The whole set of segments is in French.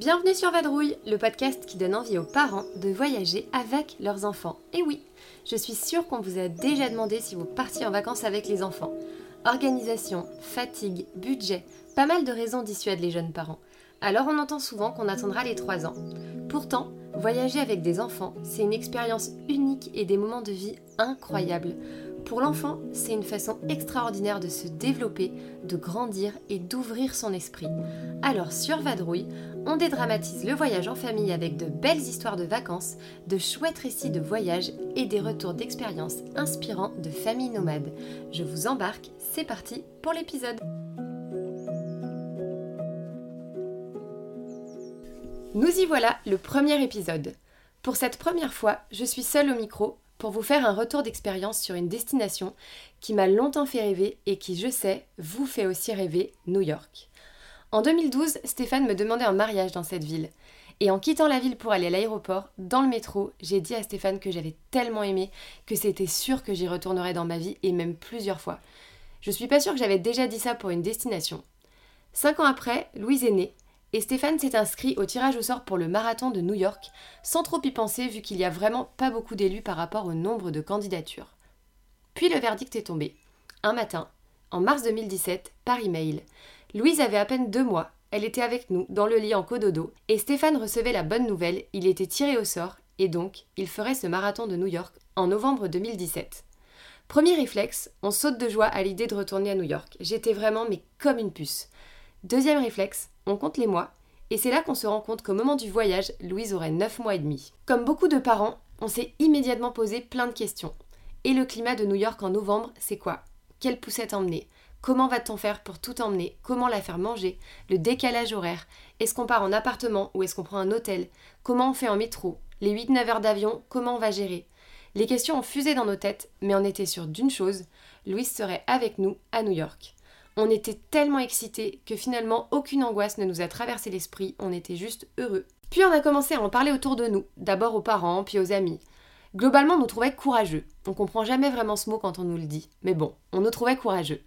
Bienvenue sur Vadrouille, le podcast qui donne envie aux parents de voyager avec leurs enfants. Et oui, je suis sûre qu'on vous a déjà demandé si vous partiez en vacances avec les enfants. Organisation, fatigue, budget, pas mal de raisons dissuadent les jeunes parents. Alors on entend souvent qu'on attendra les 3 ans. Pourtant, voyager avec des enfants, c'est une expérience unique et des moments de vie incroyables. Pour l'enfant, c'est une façon extraordinaire de se développer, de grandir et d'ouvrir son esprit. Alors sur Vadrouille, on dédramatise le voyage en famille avec de belles histoires de vacances, de chouettes récits de voyage et des retours d'expériences inspirants de familles nomades. Je vous embarque, c'est parti pour l'épisode. Nous y voilà, le premier épisode. Pour cette première fois, je suis seule au micro pour vous faire un retour d'expérience sur une destination qui m'a longtemps fait rêver et qui, je sais, vous fait aussi rêver, New York. En 2012, Stéphane me demandait un mariage dans cette ville. Et en quittant la ville pour aller à l'aéroport, dans le métro, j'ai dit à Stéphane que j'avais tellement aimé que c'était sûr que j'y retournerais dans ma vie et même plusieurs fois. Je suis pas sûre que j'avais déjà dit ça pour une destination. Cinq ans après, Louise est née et Stéphane s'est inscrit au tirage au sort pour le marathon de New York, sans trop y penser vu qu'il y a vraiment pas beaucoup d'élus par rapport au nombre de candidatures. Puis le verdict est tombé. Un matin, en mars 2017, par email. Louise avait à peine deux mois, elle était avec nous, dans le lit en cododo, et Stéphane recevait la bonne nouvelle, il était tiré au sort, et donc, il ferait ce marathon de New York en novembre 2017. Premier réflexe, on saute de joie à l'idée de retourner à New York. J'étais vraiment mais comme une puce. Deuxième réflexe, on compte les mois, et c'est là qu'on se rend compte qu'au moment du voyage, Louise aurait 9 mois et demi. Comme beaucoup de parents, on s'est immédiatement posé plein de questions. Et le climat de New York en novembre, c'est quoi? Quelle poussette emmener? Comment va-t-on faire pour tout emmener? Comment la faire manger? Le décalage horaire? Est-ce qu'on part en appartement ou est-ce qu'on prend un hôtel? Comment on fait en métro? Les 8-9 heures d'avion, comment on va gérer? Les questions ont fusé dans nos têtes, mais on était sûr d'une chose, Louise serait avec nous à New York. On était tellement excités que finalement aucune angoisse ne nous a traversé l'esprit, on était juste heureux. Puis on a commencé à en parler autour de nous, d'abord aux parents, puis aux amis. Globalement, on nous trouvait courageux. On comprend jamais vraiment ce mot quand on nous le dit, mais bon, on nous trouvait courageux.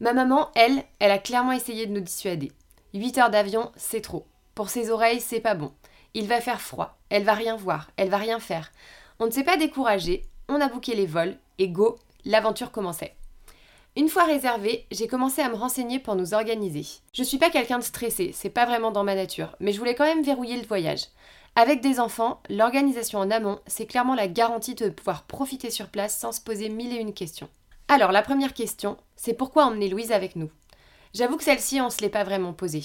Ma maman, elle, elle a clairement essayé de nous dissuader. 8 heures d'avion, c'est trop. Pour ses oreilles, c'est pas bon. Il va faire froid, elle va rien voir, elle va rien faire. On ne s'est pas découragé, on a bouqué les vols, et go, l'aventure commençait. Une fois réservé, j'ai commencé à me renseigner pour nous organiser. Je suis pas quelqu'un de stressé, c'est pas vraiment dans ma nature, mais je voulais quand même verrouiller le voyage. Avec des enfants, l'organisation en amont, c'est clairement la garantie de pouvoir profiter sur place sans se poser mille et une questions. Alors, la première question, c'est pourquoi emmener Louise avec nous? J'avoue que celle-ci, on se l'est pas vraiment posée.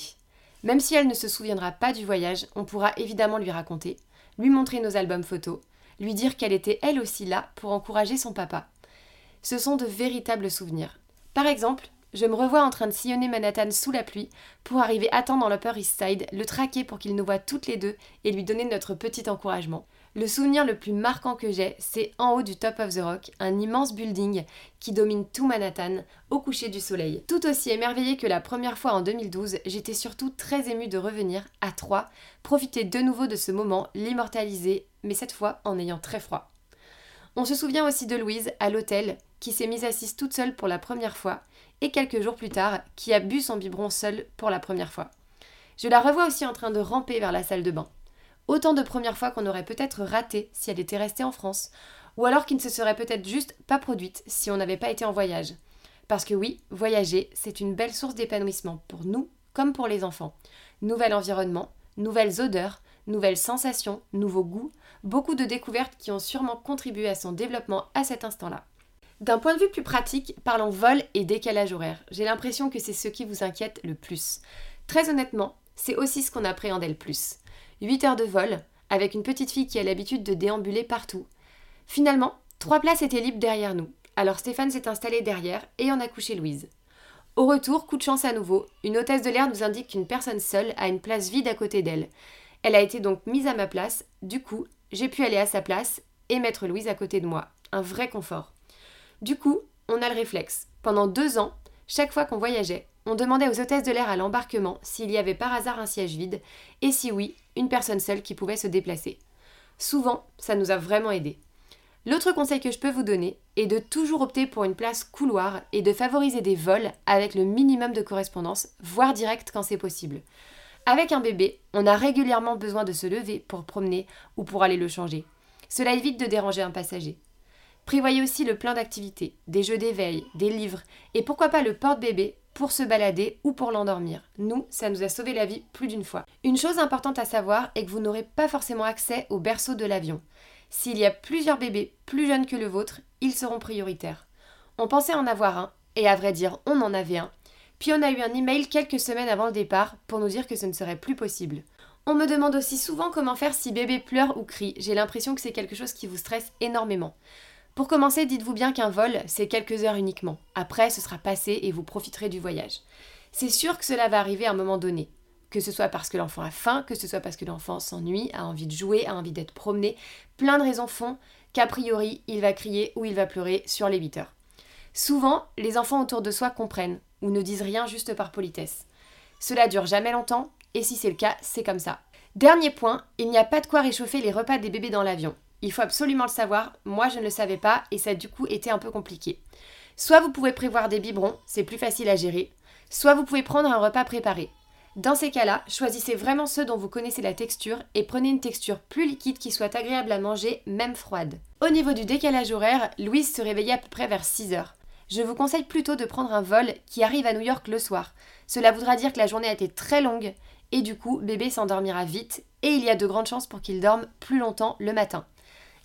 Même si elle ne se souviendra pas du voyage, on pourra évidemment lui raconter, lui montrer nos albums photos, lui dire qu'elle était elle aussi là pour encourager son papa ce sont de véritables souvenirs. Par exemple, je me revois en train de sillonner Manhattan sous la pluie pour arriver à temps dans l'Upper East Side, le traquer pour qu'il nous voit toutes les deux et lui donner notre petit encouragement. Le souvenir le plus marquant que j'ai, c'est en haut du Top of the Rock, un immense building qui domine tout Manhattan au coucher du soleil. Tout aussi émerveillé que la première fois en 2012, j'étais surtout très émue de revenir à Troyes, profiter de nouveau de ce moment, l'immortaliser, mais cette fois en ayant très froid. On se souvient aussi de Louise à l'hôtel qui s'est mise assise toute seule pour la première fois et quelques jours plus tard qui a bu son biberon seule pour la première fois. Je la revois aussi en train de ramper vers la salle de bain. Autant de premières fois qu'on aurait peut-être raté si elle était restée en France, ou alors qui ne se serait peut-être juste pas produite si on n'avait pas été en voyage. Parce que oui, voyager, c'est une belle source d'épanouissement pour nous comme pour les enfants. Nouvel environnement, nouvelles odeurs, nouvelles sensations, nouveaux goûts, beaucoup de découvertes qui ont sûrement contribué à son développement à cet instant-là. D'un point de vue plus pratique, parlons vol et décalage horaire. J'ai l'impression que c'est ce qui vous inquiète le plus. Très honnêtement, c'est aussi ce qu'on appréhendait le plus. 8 heures de vol, avec une petite fille qui a l'habitude de déambuler partout. Finalement, trois places étaient libres derrière nous. Alors Stéphane s'est installé derrière et en a couché Louise. Au retour, coup de chance à nouveau, une hôtesse de l'air nous indique qu'une personne seule a une place vide à côté d'elle. Elle a été donc mise à ma place, du coup, j'ai pu aller à sa place et mettre Louise à côté de moi. Un vrai confort. Du coup, on a le réflexe. Pendant deux ans, chaque fois qu'on voyageait, on demandait aux hôtesses de l'air à l'embarquement s'il y avait par hasard un siège vide, et si oui, une personne seule qui pouvait se déplacer. Souvent, ça nous a vraiment aidé. L'autre conseil que je peux vous donner est de toujours opter pour une place couloir et de favoriser des vols avec le minimum de correspondance, voire direct quand c'est possible. Avec un bébé, on a régulièrement besoin de se lever pour promener ou pour aller le changer. Cela évite de déranger un passager. Prévoyez aussi le plein d'activités, des jeux d'éveil, des livres et pourquoi pas le porte-bébé pour se balader ou pour l'endormir. Nous, ça nous a sauvé la vie plus d'une fois. Une chose importante à savoir est que vous n'aurez pas forcément accès au berceau de l'avion. S'il y a plusieurs bébés plus jeunes que le vôtre, ils seront prioritaires. On pensait en avoir un, et à vrai dire, on en avait un. Puis on a eu un email quelques semaines avant le départ pour nous dire que ce ne serait plus possible. On me demande aussi souvent comment faire si bébé pleure ou crie. J'ai l'impression que c'est quelque chose qui vous stresse énormément. Pour commencer, dites-vous bien qu'un vol, c'est quelques heures uniquement. Après, ce sera passé et vous profiterez du voyage. C'est sûr que cela va arriver à un moment donné. Que ce soit parce que l'enfant a faim, que ce soit parce que l'enfant s'ennuie, a envie de jouer, a envie d'être promené, plein de raisons font qu'a priori, il va crier ou il va pleurer sur les 8 heures. Souvent, les enfants autour de soi comprennent ou ne disent rien juste par politesse. Cela dure jamais longtemps, et si c'est le cas, c'est comme ça. Dernier point, il n'y a pas de quoi réchauffer les repas des bébés dans l'avion. Il faut absolument le savoir, moi je ne le savais pas et ça du coup été un peu compliqué. Soit vous pouvez prévoir des biberons, c'est plus facile à gérer, soit vous pouvez prendre un repas préparé. Dans ces cas-là, choisissez vraiment ceux dont vous connaissez la texture et prenez une texture plus liquide qui soit agréable à manger, même froide. Au niveau du décalage horaire, Louise se réveillait à peu près vers 6 heures. Je vous conseille plutôt de prendre un vol qui arrive à New York le soir. Cela voudra dire que la journée a été très longue et du coup, bébé s'endormira vite et il y a de grandes chances pour qu'il dorme plus longtemps le matin.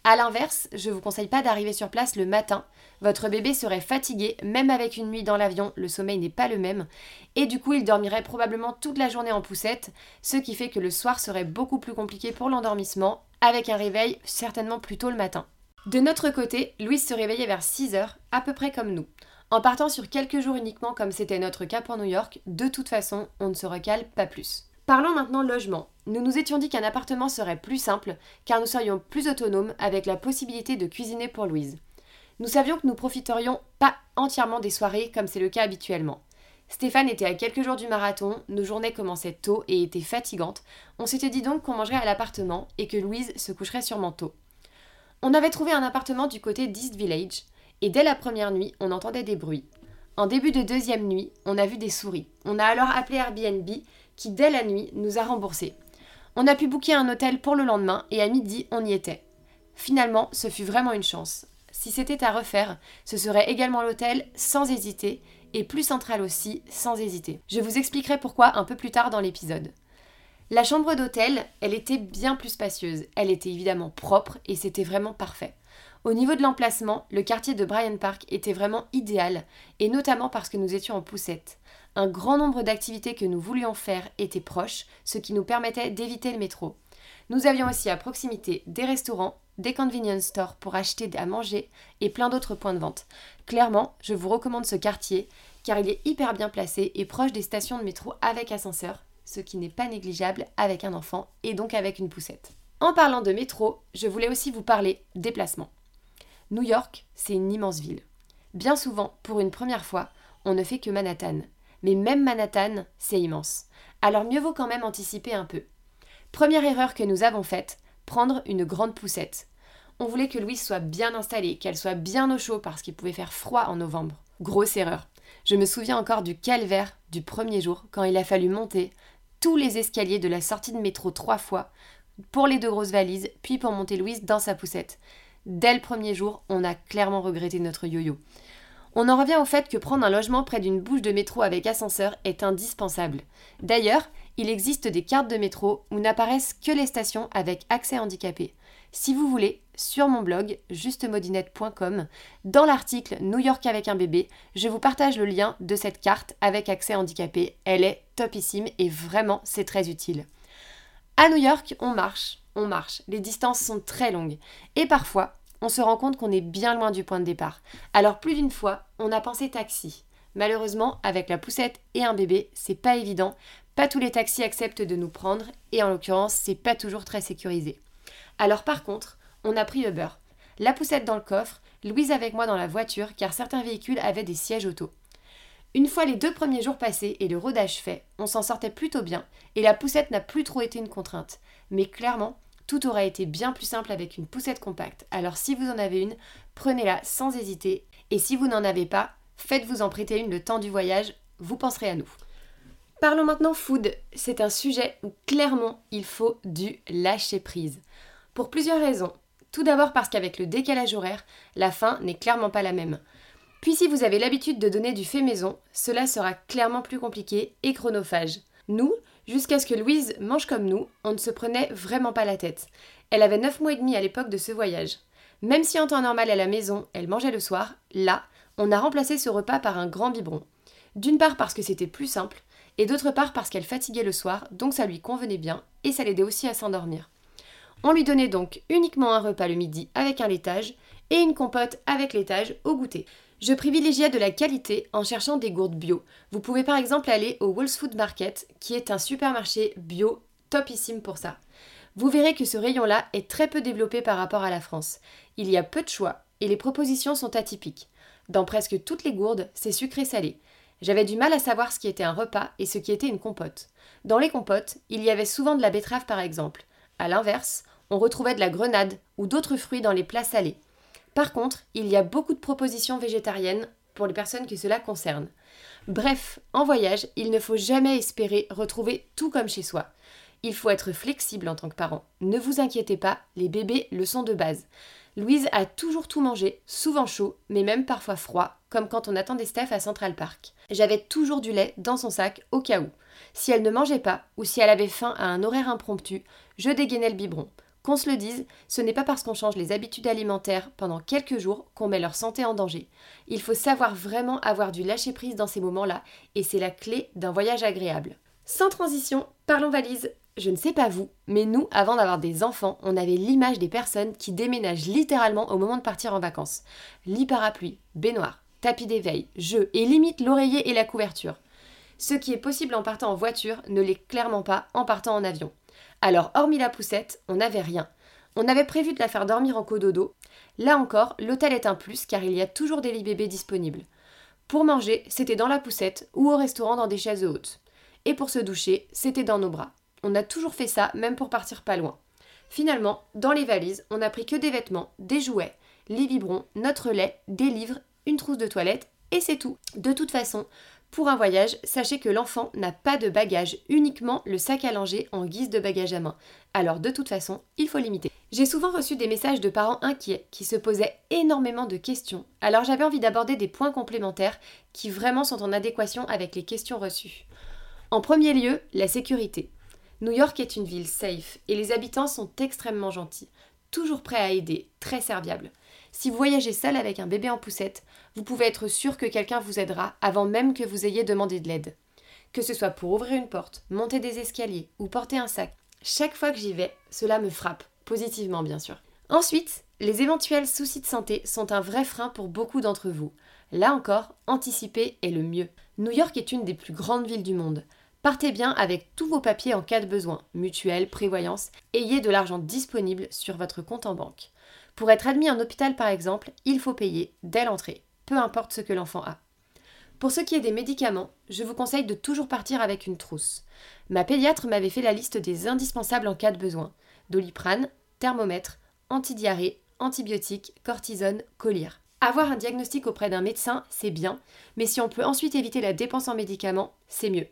A l'inverse, je vous conseille pas d'arriver sur place le matin. Votre bébé serait fatigué, même avec une nuit dans l'avion, le sommeil n'est pas le même, et du coup il dormirait probablement toute la journée en poussette, ce qui fait que le soir serait beaucoup plus compliqué pour l'endormissement, avec un réveil certainement plus tôt le matin. De notre côté, Louise se réveillait vers 6 heures, à peu près comme nous. En partant sur quelques jours uniquement comme c'était notre cas pour New York, de toute façon, on ne se recale pas plus. Parlons maintenant logement. Nous nous étions dit qu'un appartement serait plus simple, car nous serions plus autonomes avec la possibilité de cuisiner pour Louise. Nous savions que nous profiterions pas entièrement des soirées comme c'est le cas habituellement. Stéphane était à quelques jours du marathon, nos journées commençaient tôt et étaient fatigantes. On s'était dit donc qu'on mangerait à l'appartement et que Louise se coucherait sûrement tôt. On avait trouvé un appartement du côté d'East Village, et dès la première nuit, on entendait des bruits. En début de deuxième nuit, on a vu des souris. On a alors appelé Airbnb qui, dès la nuit, nous a remboursés. On a pu booker un hôtel pour le lendemain et à midi, on y était. Finalement, ce fut vraiment une chance. Si c'était à refaire, ce serait également l'hôtel sans hésiter et plus central aussi sans hésiter. Je vous expliquerai pourquoi un peu plus tard dans l'épisode. La chambre d'hôtel, elle était bien plus spacieuse. Elle était évidemment propre et c'était vraiment parfait. Au niveau de l'emplacement, le quartier de Bryan Park était vraiment idéal, et notamment parce que nous étions en poussette. Un grand nombre d'activités que nous voulions faire étaient proches, ce qui nous permettait d'éviter le métro. Nous avions aussi à proximité des restaurants, des convenience stores pour acheter à manger et plein d'autres points de vente. Clairement, je vous recommande ce quartier car il est hyper bien placé et proche des stations de métro avec ascenseur, ce qui n'est pas négligeable avec un enfant et donc avec une poussette. En parlant de métro, je voulais aussi vous parler déplacement. New York, c'est une immense ville. Bien souvent, pour une première fois, on ne fait que Manhattan. Mais même Manhattan, c'est immense. Alors mieux vaut quand même anticiper un peu. Première erreur que nous avons faite, prendre une grande poussette. On voulait que Louise soit bien installée, qu'elle soit bien au chaud parce qu'il pouvait faire froid en novembre. Grosse erreur. Je me souviens encore du calvaire du premier jour quand il a fallu monter tous les escaliers de la sortie de métro trois fois pour les deux grosses valises, puis pour monter Louise dans sa poussette. Dès le premier jour, on a clairement regretté notre yo-yo. On en revient au fait que prendre un logement près d'une bouche de métro avec ascenseur est indispensable. D'ailleurs, il existe des cartes de métro où n'apparaissent que les stations avec accès handicapé. Si vous voulez, sur mon blog justemodinette.com, dans l'article New York avec un bébé, je vous partage le lien de cette carte avec accès handicapé. Elle est topissime et vraiment c'est très utile. À New York, on marche, on marche. Les distances sont très longues. Et parfois, on se rend compte qu'on est bien loin du point de départ. Alors plus d'une fois, on a pensé taxi. Malheureusement, avec la poussette et un bébé, c'est pas évident. Pas tous les taxis acceptent de nous prendre et en l'occurrence, c'est pas toujours très sécurisé. Alors par contre, on a pris Uber. La poussette dans le coffre, Louise avec moi dans la voiture car certains véhicules avaient des sièges auto. Une fois les deux premiers jours passés et le rodage fait, on s'en sortait plutôt bien et la poussette n'a plus trop été une contrainte. Mais clairement, tout aurait été bien plus simple avec une poussette compacte. Alors si vous en avez une, prenez-la sans hésiter. Et si vous n'en avez pas, faites-vous en prêter une le temps du voyage, vous penserez à nous. Parlons maintenant food. C'est un sujet où clairement il faut du lâcher prise. Pour plusieurs raisons. Tout d'abord parce qu'avec le décalage horaire, la faim n'est clairement pas la même. Puis si vous avez l'habitude de donner du fait maison, cela sera clairement plus compliqué et chronophage. Nous, jusqu'à ce que Louise mange comme nous, on ne se prenait vraiment pas la tête. Elle avait 9 mois et demi à l'époque de ce voyage. Même si en temps normal à la maison, elle mangeait le soir, là, on a remplacé ce repas par un grand biberon. D'une part parce que c'était plus simple, et d'autre part parce qu'elle fatiguait le soir, donc ça lui convenait bien, et ça l'aidait aussi à s'endormir. On lui donnait donc uniquement un repas le midi avec un laitage et une compote avec laitage au goûter. Je privilégiais de la qualité en cherchant des gourdes bio. Vous pouvez par exemple aller au Walls Food Market, qui est un supermarché bio topissime pour ça. Vous verrez que ce rayon-là est très peu développé par rapport à la France. Il y a peu de choix et les propositions sont atypiques. Dans presque toutes les gourdes, c'est sucré-salé. J'avais du mal à savoir ce qui était un repas et ce qui était une compote. Dans les compotes, il y avait souvent de la betterave par exemple. A l'inverse, on retrouvait de la grenade ou d'autres fruits dans les plats salés. Par contre, il y a beaucoup de propositions végétariennes pour les personnes que cela concerne. Bref, en voyage, il ne faut jamais espérer retrouver tout comme chez soi. Il faut être flexible en tant que parent. Ne vous inquiétez pas, les bébés le sont de base. Louise a toujours tout mangé, souvent chaud, mais même parfois froid, comme quand on attendait Steph à Central Park. J'avais toujours du lait dans son sac au cas où. Si elle ne mangeait pas, ou si elle avait faim à un horaire impromptu, je dégainais le biberon. Qu'on se le dise, ce n'est pas parce qu'on change les habitudes alimentaires pendant quelques jours qu'on met leur santé en danger. Il faut savoir vraiment avoir du lâcher-prise dans ces moments-là, et c'est la clé d'un voyage agréable. Sans transition, parlons valise. Je ne sais pas vous, mais nous, avant d'avoir des enfants, on avait l'image des personnes qui déménagent littéralement au moment de partir en vacances. Lit parapluie, baignoire, tapis d'éveil, jeux et limite l'oreiller et la couverture. Ce qui est possible en partant en voiture ne l'est clairement pas en partant en avion. Alors, hormis la poussette, on n'avait rien. On avait prévu de la faire dormir en cododo. Là encore, l'hôtel est un plus car il y a toujours des lits bébés disponibles. Pour manger, c'était dans la poussette ou au restaurant dans des chaises hautes. Et pour se doucher, c'était dans nos bras. On a toujours fait ça, même pour partir pas loin. Finalement, dans les valises, on n'a pris que des vêtements, des jouets, les biberons, notre lait, des livres, une trousse de toilette, et c'est tout. De toute façon, pour un voyage, sachez que l'enfant n'a pas de bagage, uniquement le sac à langer en guise de bagage à main. Alors de toute façon, il faut limiter. J'ai souvent reçu des messages de parents inquiets qui se posaient énormément de questions. Alors j'avais envie d'aborder des points complémentaires qui vraiment sont en adéquation avec les questions reçues. En premier lieu, la sécurité. New York est une ville safe et les habitants sont extrêmement gentils, toujours prêts à aider, très serviables. Si vous voyagez seul avec un bébé en poussette, vous pouvez être sûr que quelqu'un vous aidera avant même que vous ayez demandé de l'aide. Que ce soit pour ouvrir une porte, monter des escaliers ou porter un sac, chaque fois que j'y vais, cela me frappe, positivement bien sûr. Ensuite, les éventuels soucis de santé sont un vrai frein pour beaucoup d'entre vous. Là encore, anticiper est le mieux. New York est une des plus grandes villes du monde. Partez bien avec tous vos papiers en cas de besoin, mutuelle, prévoyance, ayez de l'argent disponible sur votre compte en banque. Pour être admis en hôpital par exemple, il faut payer dès l'entrée, peu importe ce que l'enfant a. Pour ce qui est des médicaments, je vous conseille de toujours partir avec une trousse. Ma pédiatre m'avait fait la liste des indispensables en cas de besoin. Doliprane, thermomètre, antidiarrhée, antibiotiques, cortisone, collyre. Avoir un diagnostic auprès d'un médecin, c'est bien, mais si on peut ensuite éviter la dépense en médicaments, c'est mieux.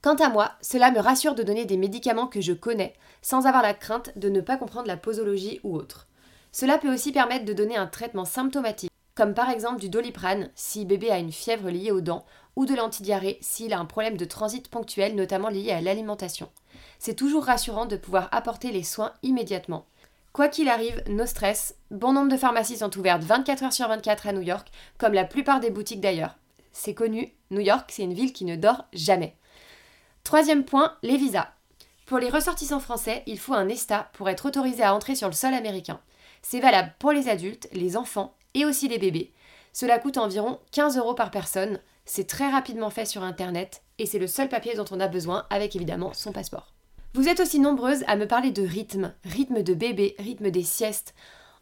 Quant à moi, cela me rassure de donner des médicaments que je connais, sans avoir la crainte de ne pas comprendre la posologie ou autre. Cela peut aussi permettre de donner un traitement symptomatique, comme par exemple du doliprane si bébé a une fièvre liée aux dents, ou de l'antidiarrhée s'il a un problème de transit ponctuel, notamment lié à l'alimentation. C'est toujours rassurant de pouvoir apporter les soins immédiatement. Quoi qu'il arrive, no stress, bon nombre de pharmacies sont ouvertes 24 heures sur 24 à New York, comme la plupart des boutiques d'ailleurs. C'est connu, New York, c'est une ville qui ne dort jamais. Troisième point, les visas. Pour les ressortissants français, il faut un ESTA pour être autorisé à entrer sur le sol américain. C'est valable pour les adultes, les enfants et aussi les bébés. Cela coûte environ 15 euros par personne. C'est très rapidement fait sur Internet et c'est le seul papier dont on a besoin avec évidemment son passeport. Vous êtes aussi nombreuses à me parler de rythme, rythme de bébé, rythme des siestes.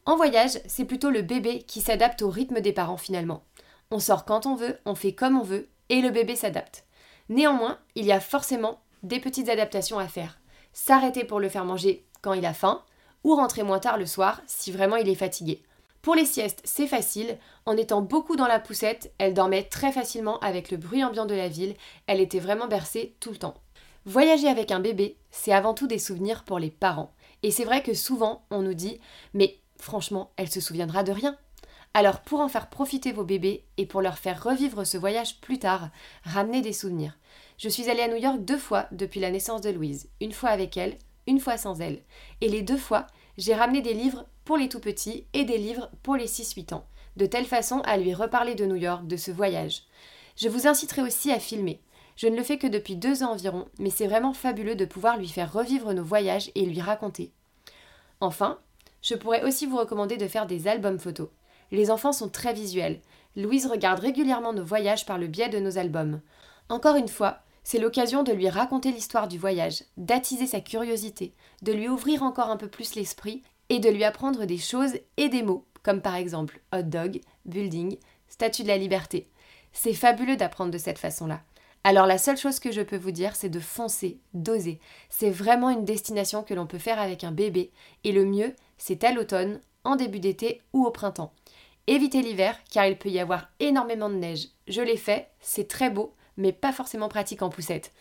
En voyage, c'est plutôt le bébé qui s'adapte au rythme des parents finalement. On sort quand on veut, on fait comme on veut et le bébé s'adapte. Néanmoins, il y a forcément des petites adaptations à faire. S'arrêter pour le faire manger quand il a faim, ou rentrer moins tard le soir si vraiment il est fatigué. Pour les siestes, c'est facile. En étant beaucoup dans la poussette, elle dormait très facilement avec le bruit ambiant de la ville. Elle était vraiment bercée tout le temps. Voyager avec un bébé, c'est avant tout des souvenirs pour les parents. Et c'est vrai que souvent, on nous dit Mais franchement, elle se souviendra de rien. Alors pour en faire profiter vos bébés et pour leur faire revivre ce voyage plus tard, ramenez des souvenirs. Je suis allée à New York deux fois depuis la naissance de Louise, une fois avec elle, une fois sans elle. Et les deux fois, j'ai ramené des livres pour les tout petits et des livres pour les 6-8 ans, de telle façon à lui reparler de New York, de ce voyage. Je vous inciterai aussi à filmer. Je ne le fais que depuis deux ans environ, mais c'est vraiment fabuleux de pouvoir lui faire revivre nos voyages et lui raconter. Enfin, je pourrais aussi vous recommander de faire des albums photos. Les enfants sont très visuels. Louise regarde régulièrement nos voyages par le biais de nos albums. Encore une fois, c'est l'occasion de lui raconter l'histoire du voyage, d'attiser sa curiosité, de lui ouvrir encore un peu plus l'esprit et de lui apprendre des choses et des mots, comme par exemple hot dog, building, statue de la liberté. C'est fabuleux d'apprendre de cette façon-là. Alors la seule chose que je peux vous dire, c'est de foncer, d'oser. C'est vraiment une destination que l'on peut faire avec un bébé, et le mieux, c'est à l'automne, en début d'été ou au printemps. Évitez l'hiver, car il peut y avoir énormément de neige. Je l'ai fait, c'est très beau, mais pas forcément pratique en poussette.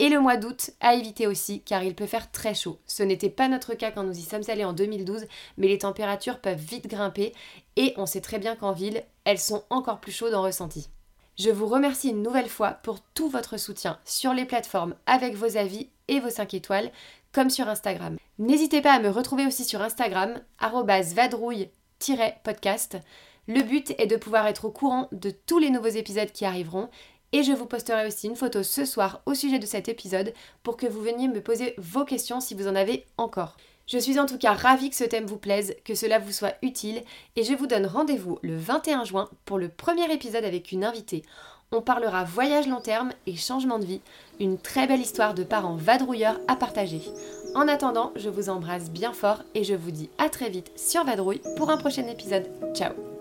Et le mois d'août, à éviter aussi, car il peut faire très chaud. Ce n'était pas notre cas quand nous y sommes allés en 2012, mais les températures peuvent vite grimper, et on sait très bien qu'en ville, elles sont encore plus chaudes en ressenti. Je vous remercie une nouvelle fois pour tout votre soutien sur les plateformes avec vos avis et vos 5 étoiles, comme sur Instagram. N'hésitez pas à me retrouver aussi sur Instagram, vadrouille-podcast. Le but est de pouvoir être au courant de tous les nouveaux épisodes qui arriveront et je vous posterai aussi une photo ce soir au sujet de cet épisode pour que vous veniez me poser vos questions si vous en avez encore. Je suis en tout cas ravie que ce thème vous plaise, que cela vous soit utile, et je vous donne rendez-vous le 21 juin pour le premier épisode avec une invitée. On parlera voyage long terme et changement de vie, une très belle histoire de parents vadrouilleurs à partager. En attendant, je vous embrasse bien fort et je vous dis à très vite sur Vadrouille pour un prochain épisode. Ciao